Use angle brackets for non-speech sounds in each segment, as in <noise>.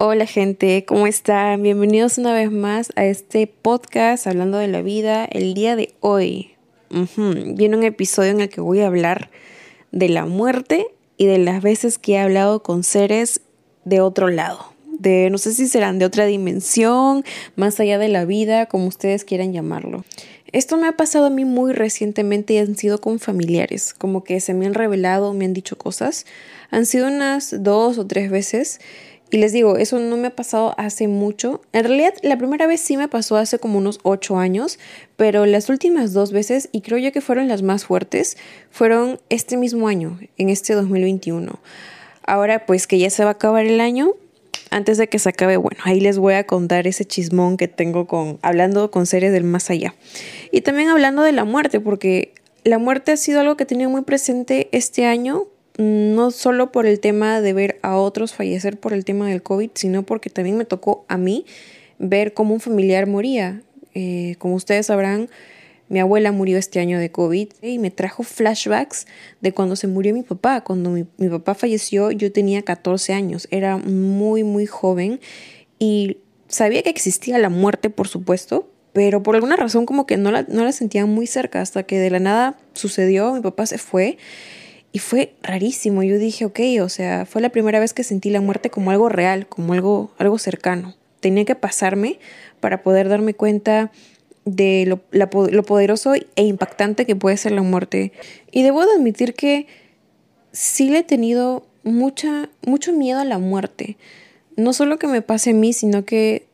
Hola gente, ¿cómo están? Bienvenidos una vez más a este podcast hablando de la vida. El día de hoy viene un episodio en el que voy a hablar de la muerte y de las veces que he hablado con seres de otro lado. De, no sé si serán de otra dimensión, más allá de la vida, como ustedes quieran llamarlo. Esto me ha pasado a mí muy recientemente y han sido con familiares, como que se me han revelado, me han dicho cosas. Han sido unas dos o tres veces y les digo, eso no me ha pasado hace mucho. En realidad, la primera vez sí me pasó hace como unos ocho años, pero las últimas dos veces, y creo yo que fueron las más fuertes, fueron este mismo año, en este 2021. Ahora, pues que ya se va a acabar el año, antes de que se acabe, bueno, ahí les voy a contar ese chismón que tengo con hablando con seres del más allá. Y también hablando de la muerte, porque la muerte ha sido algo que he tenido muy presente este año no solo por el tema de ver a otros fallecer por el tema del COVID, sino porque también me tocó a mí ver cómo un familiar moría. Eh, como ustedes sabrán, mi abuela murió este año de COVID y me trajo flashbacks de cuando se murió mi papá. Cuando mi, papá falleció yo tenía 14 años, era muy, muy joven y sabía que existía la muerte, por supuesto, pero por alguna razón como que no la, no la sentía muy cerca hasta que de la nada sucedió, mi papá se fue y fue rarísimo. Yo dije, ok, o sea, fue la primera vez que sentí la muerte como algo real, como algo, algo cercano. Tenía que pasarme para poder darme cuenta de lo, poderoso e impactante que puede ser la muerte. Y debo de admitir que sí le he tenido mucha, mucho miedo a la muerte. No solo que me pase a mí, sino que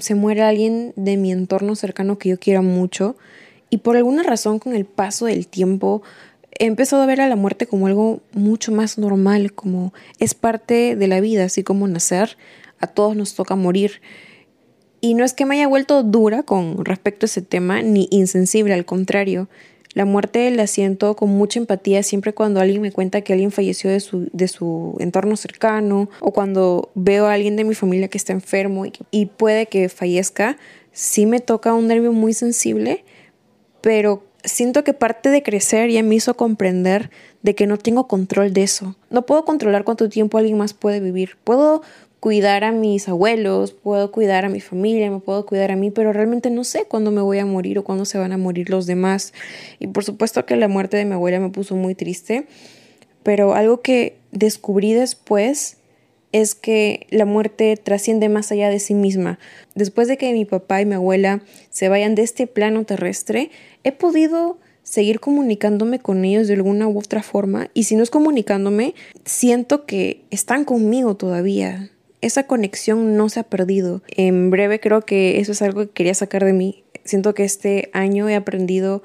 se muera alguien de mi entorno cercano que yo quiera mucho. Y por alguna razón, con el paso del tiempo, he empezado a ver a la muerte como algo mucho más normal, como es parte de la vida, así como nacer, a todos nos toca morir. Y no es que me haya vuelto dura con respecto a ese tema, ni insensible, al contrario. La muerte la siento con mucha empatía siempre cuando alguien me cuenta que alguien falleció de su, de su entorno cercano o cuando veo a alguien de mi familia que está enfermo y, y puede que fallezca. Sí me toca un nervio muy sensible, pero siento que parte de crecer ya me hizo comprender de que no tengo control de eso. No puedo controlar cuánto tiempo alguien más puede vivir. Puedo cuidar a mis abuelos, puedo cuidar a mi familia, me puedo cuidar a mí, pero realmente no sé cuándo me voy a morir o cuándo se van a morir los demás. Y por supuesto que la muerte de mi abuela me puso muy triste, pero algo que descubrí después es que la muerte trasciende más allá de sí misma. Después de que mi papá y mi abuela se vayan de este plano terrestre, he podido seguir comunicándome con ellos de alguna u otra forma y si no es comunicándome, siento que están conmigo todavía. Esa conexión no se ha perdido. En breve creo que eso es algo que quería sacar de mí. Siento que este año he aprendido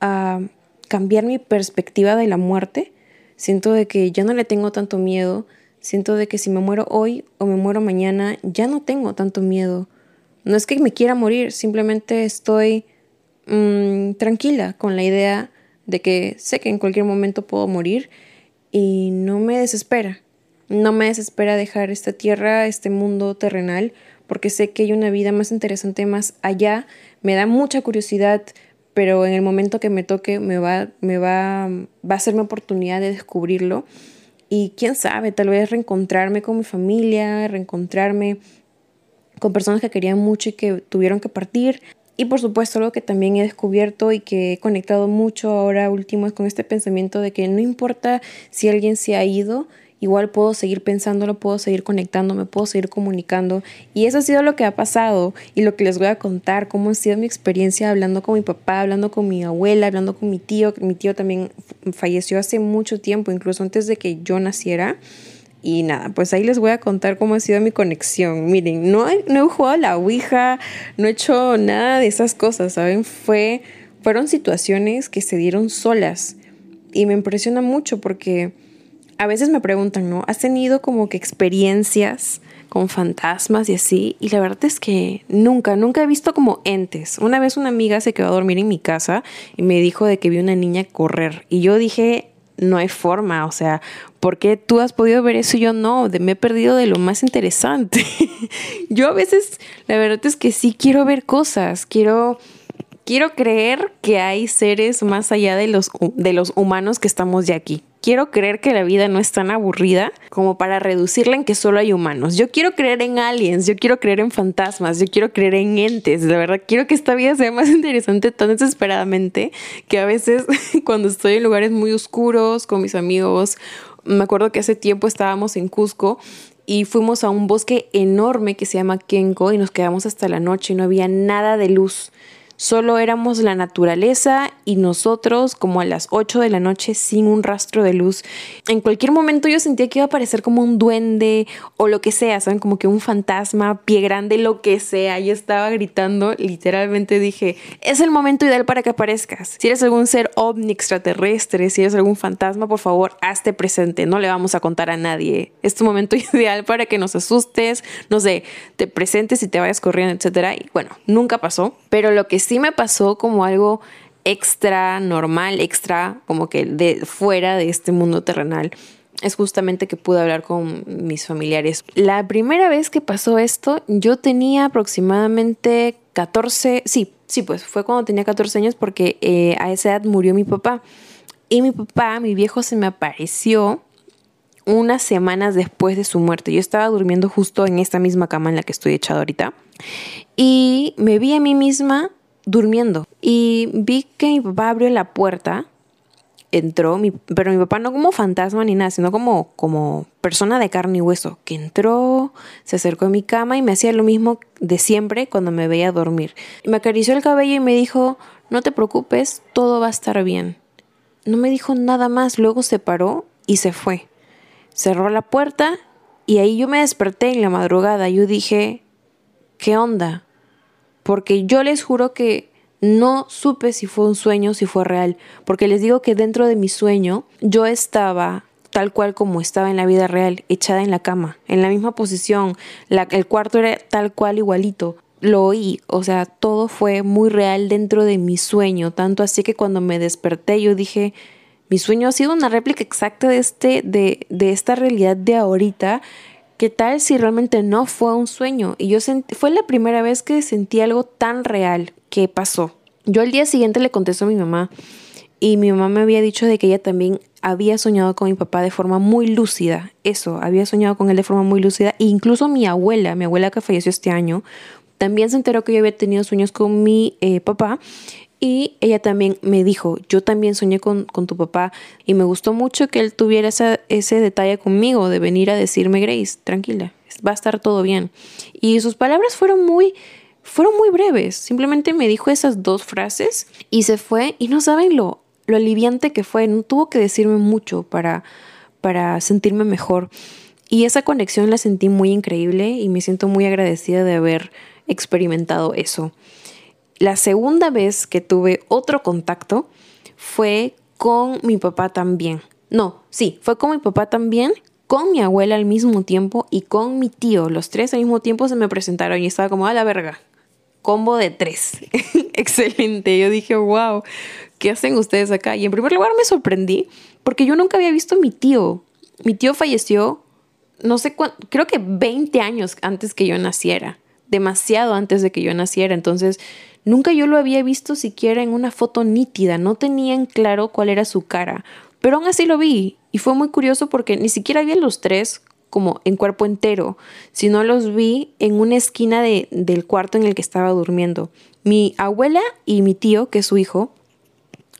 a cambiar mi perspectiva de la muerte. Siento de que ya no le tengo tanto miedo Siento de que si me muero hoy o me muero mañana, ya no tengo tanto miedo. No es que me quiera morir, simplemente estoy mm, tranquila con la idea de que sé que en cualquier momento puedo morir y no me desespera. No me desespera dejar esta tierra, este mundo terrenal, porque sé que hay una vida más interesante más allá. Me da mucha curiosidad, pero en el momento que me toque me va, me va, va a ser mi oportunidad de descubrirlo. Y quién sabe, tal vez reencontrarme con mi familia, reencontrarme con personas que querían mucho y que tuvieron que partir. Y por supuesto, lo que también he descubierto y que he conectado mucho ahora último es con este pensamiento de que no importa si alguien se ha ido, igual puedo seguir pensándolo, puedo seguir conectándome, puedo seguir comunicando. Y eso ha sido lo que ha pasado y lo que les voy a contar, cómo ha sido mi experiencia hablando con mi papá, hablando con mi abuela, hablando con mi tío. Mi tío también falleció hace mucho tiempo, incluso antes de que yo naciera. Y nada, pues ahí les voy a contar cómo ha sido mi conexión. Miren, no he, no he jugado la Ouija, no he hecho nada de esas cosas, ¿saben? Fue, fueron situaciones que se dieron solas. Y me impresiona mucho porque a veces me preguntan, ¿no? ¿Has tenido como que experiencias con fantasmas y así? Y la verdad es que nunca, nunca he visto como entes. Una vez una amiga se quedó a dormir en mi casa y me dijo de que vi una niña correr. Y yo dije, no hay forma, o sea, ¿por qué tú has podido ver eso y yo no? me he perdido de lo más interesante. <laughs> yo a veces, la verdad es que sí quiero ver cosas, quiero quiero creer que hay seres más allá de los, de los humanos que estamos de aquí. Quiero creer que la vida no es tan aburrida como para reducirla en que solo hay humanos. Yo quiero creer en aliens, yo quiero creer en fantasmas, yo quiero creer en entes. De verdad, quiero que esta vida sea más <laughs> interesante tan desesperadamente que a veces <laughs> cuando estoy en lugares muy oscuros con mis amigos, me acuerdo que hace tiempo estábamos en Cusco y fuimos a un bosque enorme que se llama Kenko y nos quedamos hasta la noche y no había nada de luz. Solo éramos la naturaleza y nosotros como a las 8 de la noche sin un rastro de luz. En cualquier momento yo sentía que iba a aparecer como un duende o lo que sea, ¿saben? Como que un fantasma, pie grande, lo que sea. Yo estaba gritando, literalmente dije, es el momento ideal para que aparezcas. Si eres algún ser ovni extraterrestre, si eres algún fantasma, por favor, hazte presente. No le vamos a contar a nadie. Es tu momento <laughs> ideal para que nos asustes, no sé, te presentes y te vayas corriendo, etc. Y bueno, nunca pasó. Pero lo que me pasó como algo extra normal, extra como que de fuera de este mundo terrenal es justamente que pude hablar con mis familiares. La primera vez que pasó esto, yo tenía aproximadamente 14, sí, sí, pues fue cuando tenía 14 años porque eh, a esa edad murió mi papá. Y mi papá, mi viejo, se me apareció unas semanas después de su muerte. Yo estaba durmiendo justo en esta misma cama en la que estoy echada ahorita. Y me vi a mí misma durmiendo y vi que mi papá abrió la puerta, entró, mi, pero mi papá no como fantasma ni nada, sino como, como persona de carne y hueso, que entró, se acercó a mi cama y me hacía lo mismo de siempre cuando me veía dormir. Me acarició el cabello y me dijo, no te preocupes, todo va a estar bien. No me dijo nada más, luego se paró y se fue. Cerró la puerta y ahí yo me desperté en la madrugada. Yo dije, ¿qué onda? Porque yo les juro que no supe si fue un sueño, si fue real, porque les digo que dentro de mi sueño yo estaba tal cual como estaba en la vida real, echada en la cama, en la misma posición, el cuarto era tal cual igualito. Lo oí, o sea, todo fue muy real dentro de mi sueño, tanto así que cuando me desperté yo dije, mi sueño ha sido una réplica exacta de, este, de, de esta realidad de ahorita ¿Qué tal si realmente no fue un sueño? Y yo sentí, fue la primera vez que sentí algo tan real que pasó. Yo al día siguiente le contesté a mi mamá y mi mamá me había dicho de que ella también había soñado con mi papá de forma muy lúcida. Eso, había soñado con él de forma muy lúcida. E incluso mi abuela, mi abuela que falleció este año, también se enteró que yo había tenido sueños con mi eh, papá y ella también me dijo, yo también soñé con, tu papá y me gustó mucho que él tuviera ese detalle conmigo de venir a decirme, Grace, tranquila, va a estar todo bien. Y sus palabras fueron muy, fueron muy breves. Simplemente me dijo esas dos frases y se fue y no saben lo, lo aliviante que fue. No tuvo que decirme mucho para, para sentirme mejor. Y esa conexión la sentí muy increíble y me siento muy agradecida de haber experimentado eso. La segunda vez que tuve otro contacto fue con mi papá también. No, sí, fue con mi papá también, con mi abuela al mismo tiempo y con mi tío. Los tres al mismo tiempo se me presentaron y estaba como a la verga. Combo de tres. <laughs> Excelente. Yo dije, wow, ¿qué hacen ustedes acá? Y en primer lugar me sorprendí porque yo nunca había visto a mi tío. Mi tío falleció, no sé cuánto, creo que 20 años antes que yo naciera. Demasiado antes de que yo naciera. Entonces Nunca yo lo había visto siquiera en una foto nítida, no tenían claro cuál era su cara, pero aún así lo vi y fue muy curioso porque ni siquiera vi a los tres como en cuerpo entero, sino los vi en una esquina de, del cuarto en el que estaba durmiendo. Mi abuela y mi tío, que es su hijo,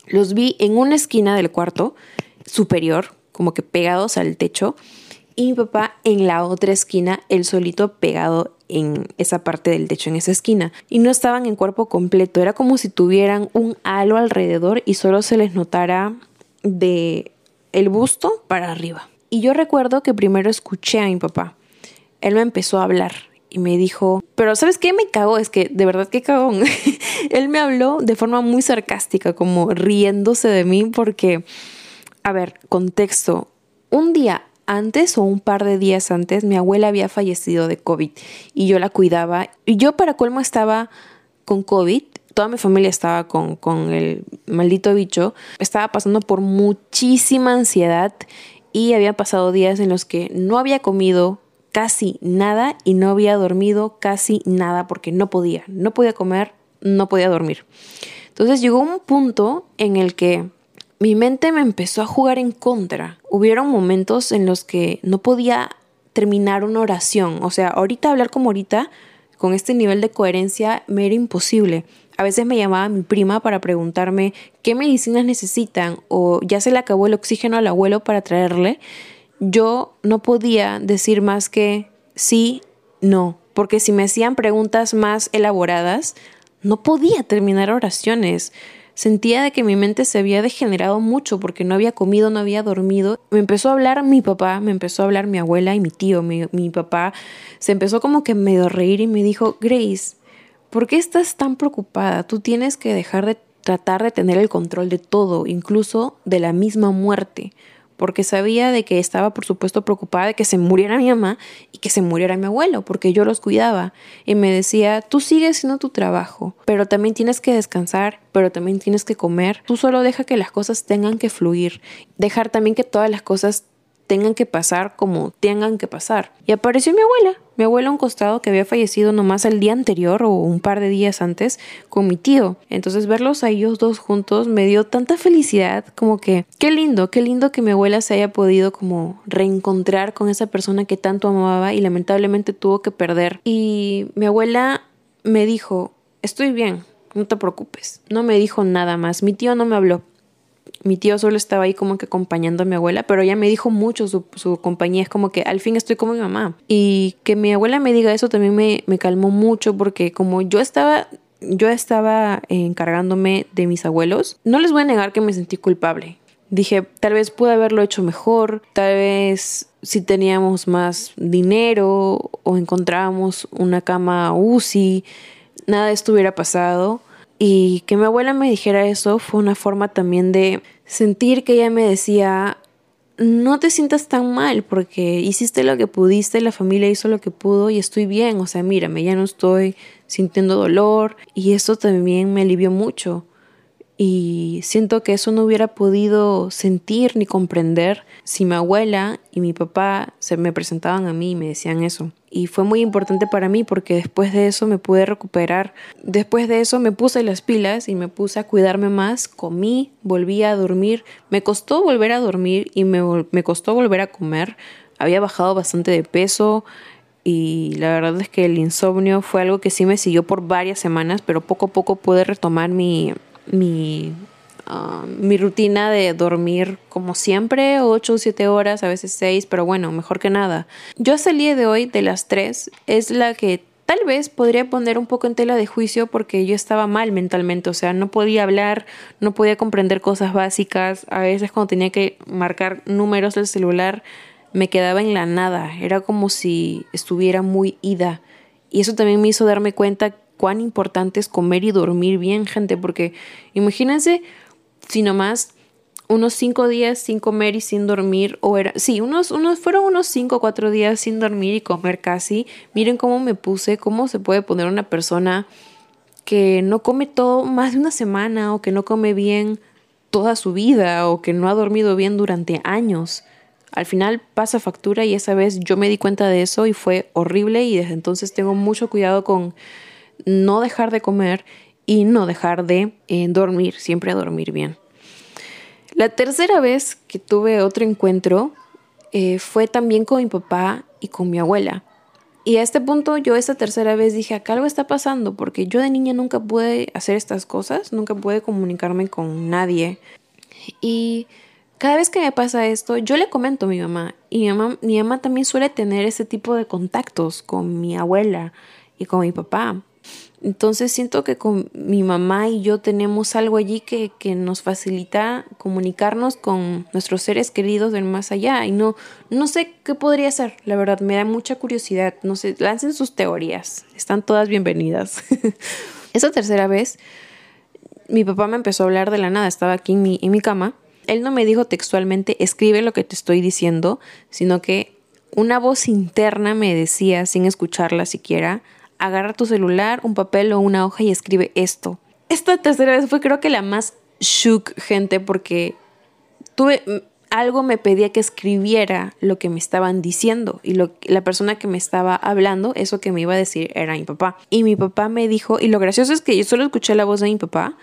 los vi en una esquina del cuarto superior, como que pegados al techo, y mi papá en la otra esquina, él solito pegado en esa parte del techo, en esa esquina. Y no estaban en cuerpo completo, era como si tuvieran un halo alrededor y solo se les notara de el busto para arriba. Y yo recuerdo que primero escuché a mi papá. Él me empezó a hablar y me dijo, pero ¿sabes qué me cagó? Es que de verdad que cagón. <laughs> Él me habló de forma muy sarcástica, como riéndose de mí porque, a ver, contexto. Un día antes o un par de días antes mi abuela había fallecido de COVID y yo la cuidaba. Y yo para colmo estaba con COVID, toda mi familia estaba con, con el maldito bicho, estaba pasando por muchísima ansiedad y había pasado días en los que no había comido casi nada y no había dormido casi nada porque no podía, no podía comer, no podía dormir. Entonces llegó un punto en el que mi mente me empezó a jugar en contra. Hubieron momentos en los que no podía terminar una oración. O sea, ahorita hablar como ahorita, con este nivel de coherencia, me era imposible. A veces me llamaba mi prima para preguntarme qué medicinas necesitan o ya se le acabó el oxígeno al abuelo para traerle. Yo no podía decir más que sí, no, porque si me hacían preguntas más elaboradas, no podía terminar oraciones. Sentía de que mi mente se había degenerado mucho porque no había comido, no había dormido. Me empezó a hablar mi papá, me empezó a hablar mi abuela y mi tío. Mi, mi papá se empezó como que medio a reír y me dijo, Grace, ¿por qué estás tan preocupada? Tú tienes que dejar de tratar de tener el control de todo, incluso de la misma muerte porque sabía de que estaba por supuesto preocupada de que se muriera mi mamá y que se muriera mi abuelo, porque yo los cuidaba. Y me decía, tú sigues haciendo tu trabajo, pero también tienes que descansar, pero también tienes que comer. Tú solo deja que las cosas tengan que fluir, dejar también que todas las cosas tengan que pasar como tengan que pasar. Y apareció mi abuela, mi abuela a un costado que había fallecido nomás el día anterior o un par de días antes con mi tío. Entonces verlos a ellos dos juntos me dio tanta felicidad como que qué lindo, qué lindo que mi abuela se haya podido como reencontrar con esa persona que tanto amaba y lamentablemente tuvo que perder. Y mi abuela me dijo, estoy bien, no te preocupes. No me dijo nada más. Mi tío no me habló. Mi tío solo estaba ahí como que acompañando a mi abuela, pero ella me dijo mucho su, compañía, es como que al fin estoy como mi mamá. Y que mi abuela me diga eso también me, me calmó mucho porque como yo estaba yo estaba encargándome de mis abuelos, no les voy a negar que me sentí culpable. Dije, tal vez pude haberlo hecho mejor, tal vez si teníamos más dinero o encontrábamos una cama UCI, nada estuviera pasado. Y que mi abuela me dijera eso fue una forma también de sentir que ella me decía, no te sientas tan mal porque hiciste lo que pudiste, la familia hizo lo que pudo y estoy bien, o sea, mírame, ya no estoy sintiendo dolor y eso también me alivió mucho y siento que eso no hubiera podido sentir ni comprender si mi abuela y mi papá se me presentaban a mí y me decían eso. Y fue muy importante para mí porque después de eso me pude recuperar. Después de eso me puse las pilas y me puse a cuidarme más, comí, volví a dormir. Me costó volver a dormir y me, me costó volver a comer. Había bajado bastante de peso, y la verdad es que el insomnio fue algo que sí me siguió por varias semanas, pero poco a poco pude retomar mi, mi, ah, mi rutina de dormir como siempre, 8 o 7 horas, a veces 6, pero bueno, mejor que nada. Yo hasta el de hoy, de las 3, es la que tal vez podría poner un poco en tela de juicio porque yo estaba mal mentalmente, o sea, no podía hablar, no podía comprender cosas básicas, a veces cuando tenía que marcar números del celular me quedaba en la nada, era como si estuviera muy ida. Y eso también me hizo darme cuenta cuán importante es comer y dormir bien, gente, porque imagínense si nomás unos cinco días sin comer y sin dormir, o era, sí, unos, unos, fueron unos cinco o cuatro días sin dormir y comer casi. Miren cómo me puse, cómo se puede poner una persona que no come todo más de una semana o que no come bien toda su vida o que no ha dormido bien durante años. Al final pasa factura y esa vez yo me di cuenta de eso y fue horrible y desde entonces tengo mucho cuidado con no dejar de comer y no dejar de eh, dormir, siempre a dormir bien. La tercera vez que tuve otro encuentro eh, fue también con mi papá y con mi abuela. Y a este punto yo esta tercera vez dije, acá algo está pasando, porque yo de niña nunca pude hacer estas cosas, nunca pude comunicarme con nadie. Y cada vez que me pasa esto, yo le comento a mi mamá. Y mi mamá, mi mamá también suele tener ese tipo de contactos con mi abuela y con mi papá. Entonces siento que con mi mamá y yo tenemos algo allí que, nos facilita comunicarnos con nuestros seres queridos del más allá. Y no, no sé qué podría ser, la verdad, me da mucha curiosidad. No sé, lancen sus teorías, están todas bienvenidas. <laughs> Esa tercera vez, mi papá me empezó a hablar de la nada, estaba aquí en mi, en mi cama. Él no me dijo textualmente, escribe lo que te estoy diciendo, sino que una voz interna me decía, sin escucharla siquiera, agarra tu celular, un papel o una hoja y escribe esto. Esta tercera vez fue creo que la más shook, gente, porque tuve algo me pedía que escribiera lo que me estaban diciendo y lo, la persona que me estaba hablando, eso que me iba a decir era mi papá. Y mi papá me dijo, y lo gracioso es que yo solo escuché la voz de mi papá,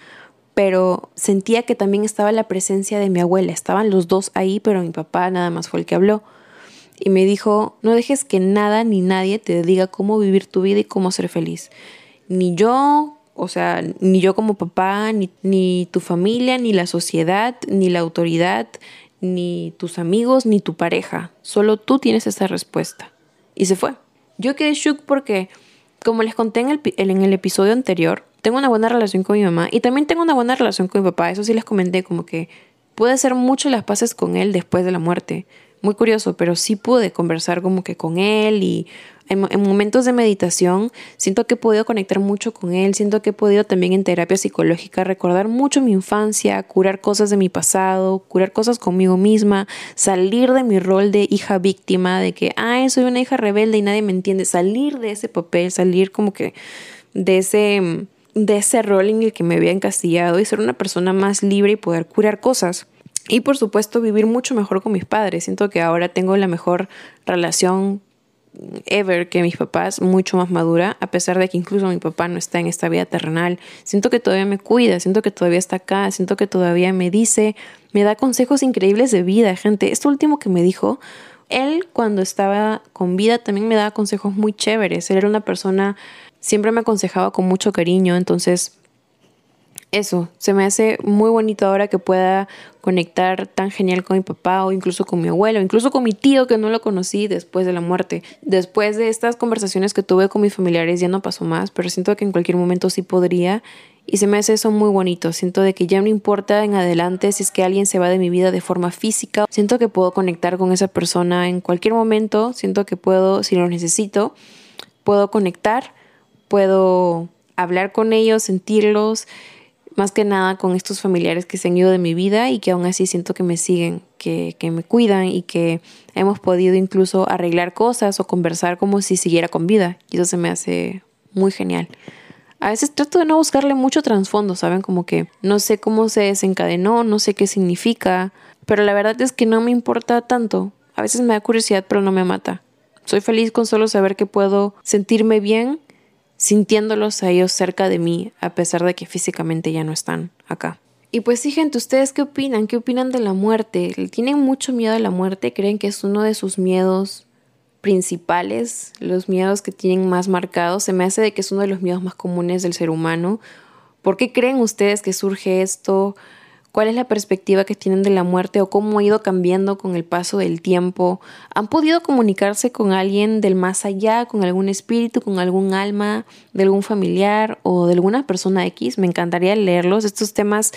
pero sentía que también estaba la presencia de mi abuela. Estaban los dos ahí, pero mi papá nada más fue el que habló. Y me dijo, no dejes que nada ni nadie te diga cómo vivir tu vida y cómo ser feliz. Ni yo, o sea, ni yo como papá, ni, ni tu familia, ni la sociedad, ni la autoridad, ni tus amigos, ni tu pareja. Solo tú tienes esa respuesta. Y se fue. Yo quedé shook porque, como les conté en el, en el episodio anterior, tengo una buena relación con mi mamá y también tengo una buena relación con mi papá. Eso sí les comenté, como que pude hacer mucho las paces con él después de la muerte. Muy curioso, pero sí pude conversar como que con él y en, momentos de meditación siento que he podido conectar mucho con él, siento que he podido también en terapia psicológica recordar mucho mi infancia, curar cosas de mi pasado, curar cosas conmigo misma, salir de mi rol de hija víctima, de que, ay, soy una hija rebelde y nadie me entiende, salir de ese papel, salir como que de ese de ese rol en el que me había encastillado y ser una persona más libre y poder curar cosas. Y por supuesto vivir mucho mejor con mis padres. Siento que ahora tengo la mejor relación ever que mis papás, mucho más madura, a pesar de que incluso mi papá no está en esta vida terrenal. Siento que todavía me cuida, siento que todavía está acá, siento que todavía me dice, me da consejos increíbles de vida, gente. Esto último que me dijo, él cuando estaba con vida también me daba consejos muy chéveres. Él era una persona siempre me aconsejaba con mucho cariño, entonces eso, se me hace muy bonito ahora que pueda conectar tan genial con mi papá o incluso con mi abuelo, incluso con mi tío que no lo conocí después de la muerte. Después de estas conversaciones que tuve con mis familiares ya no pasó más, pero siento que en cualquier momento sí podría y se me hace eso muy bonito. Siento de que ya no importa en adelante si es que alguien se va de mi vida de forma física, siento que puedo conectar con esa persona en cualquier momento, siento que puedo, si lo necesito, puedo conectar puedo hablar con ellos, sentirlos, más que nada con estos familiares que se han ido de mi vida y que aún así siento que me siguen, que, que me cuidan y que hemos podido incluso arreglar cosas o conversar como si siguiera con vida. Y eso se me hace muy genial. A veces trato de no buscarle mucho trasfondo, ¿saben? Como que no sé cómo se desencadenó, no sé qué significa, pero la verdad es que no me importa tanto. A veces me da curiosidad, pero no me mata. Soy feliz con solo saber que puedo sentirme bien sintiéndolos a ellos cerca de mí, a pesar de que físicamente ya no están acá. Y pues sí, gente, ¿ustedes qué opinan? ¿Qué opinan de la muerte? ¿Tienen mucho miedo a la muerte? ¿Creen que es uno de sus miedos principales? Los miedos que tienen más marcados. Se me hace de que es uno de los miedos más comunes del ser humano. ¿Por qué creen ustedes que surge esto? Cuál es la perspectiva que tienen de la muerte o cómo ha ido cambiando con el paso del tiempo. ¿Han podido comunicarse con alguien del más allá, con algún espíritu, con algún alma, de algún familiar o de alguna persona X? Me encantaría leerlos. Estos temas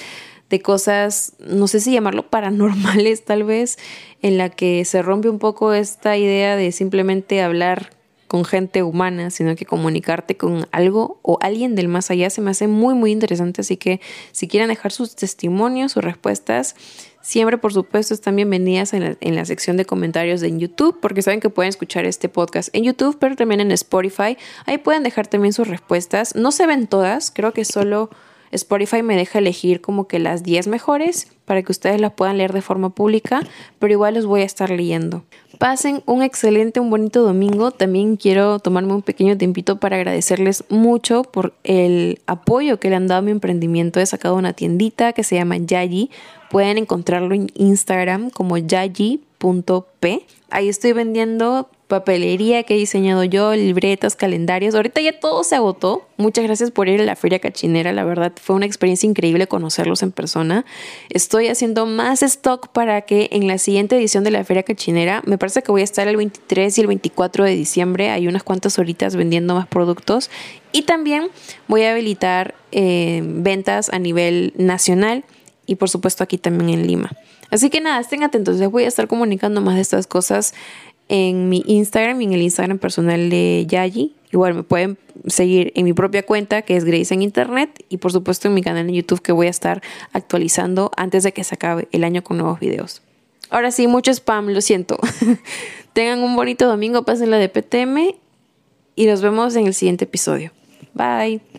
de cosas, no sé si llamarlo <laughs> paranormales tal vez, en la que se rompe un poco esta idea de simplemente hablar con gente humana, sino que comunicarte con algo o alguien del más allá se me hace muy, muy interesante. Así que si quieren dejar sus testimonios, sus respuestas, siempre, por supuesto, están bienvenidas en la, en la sección de comentarios de en YouTube, porque saben que pueden escuchar este podcast en YouTube, pero también en Spotify. Ahí pueden dejar también sus respuestas. No se ven todas, creo que solo Spotify me deja elegir como que las 10 mejores para que ustedes las puedan leer de forma pública, pero igual los voy a estar leyendo. Pasen un excelente, un bonito domingo. También quiero tomarme un pequeño tiempito para agradecerles mucho por el apoyo que le han dado a mi emprendimiento. He sacado una tiendita que se llama Yayi. Pueden encontrarlo en Instagram como yayi.p. Ahí estoy vendiendo papelería que he diseñado yo, libretas, calendarios. Ahorita ya todo se agotó. Muchas gracias por ir a la Feria Cachinera. La verdad fue una experiencia increíble conocerlos en persona. Estoy haciendo más stock para que en la siguiente edición de la Feria Cachinera, me parece que voy a estar el 23 y el 24 de diciembre. Hay unas cuantas horitas vendiendo más productos. Y también voy a habilitar eh, ventas a nivel nacional y por supuesto aquí también en Lima. Así que nada, estén atentos, les voy a estar comunicando más de estas cosas en mi Instagram y en el Instagram personal de Yayi. Igual me pueden seguir en mi propia cuenta que es Grace en Internet y por supuesto en mi canal en YouTube que voy a estar actualizando antes de que se acabe el año con nuevos videos. Ahora sí, mucho spam, lo siento. <laughs> Tengan un bonito domingo, pásenla de PTM y nos vemos en el siguiente episodio. Bye.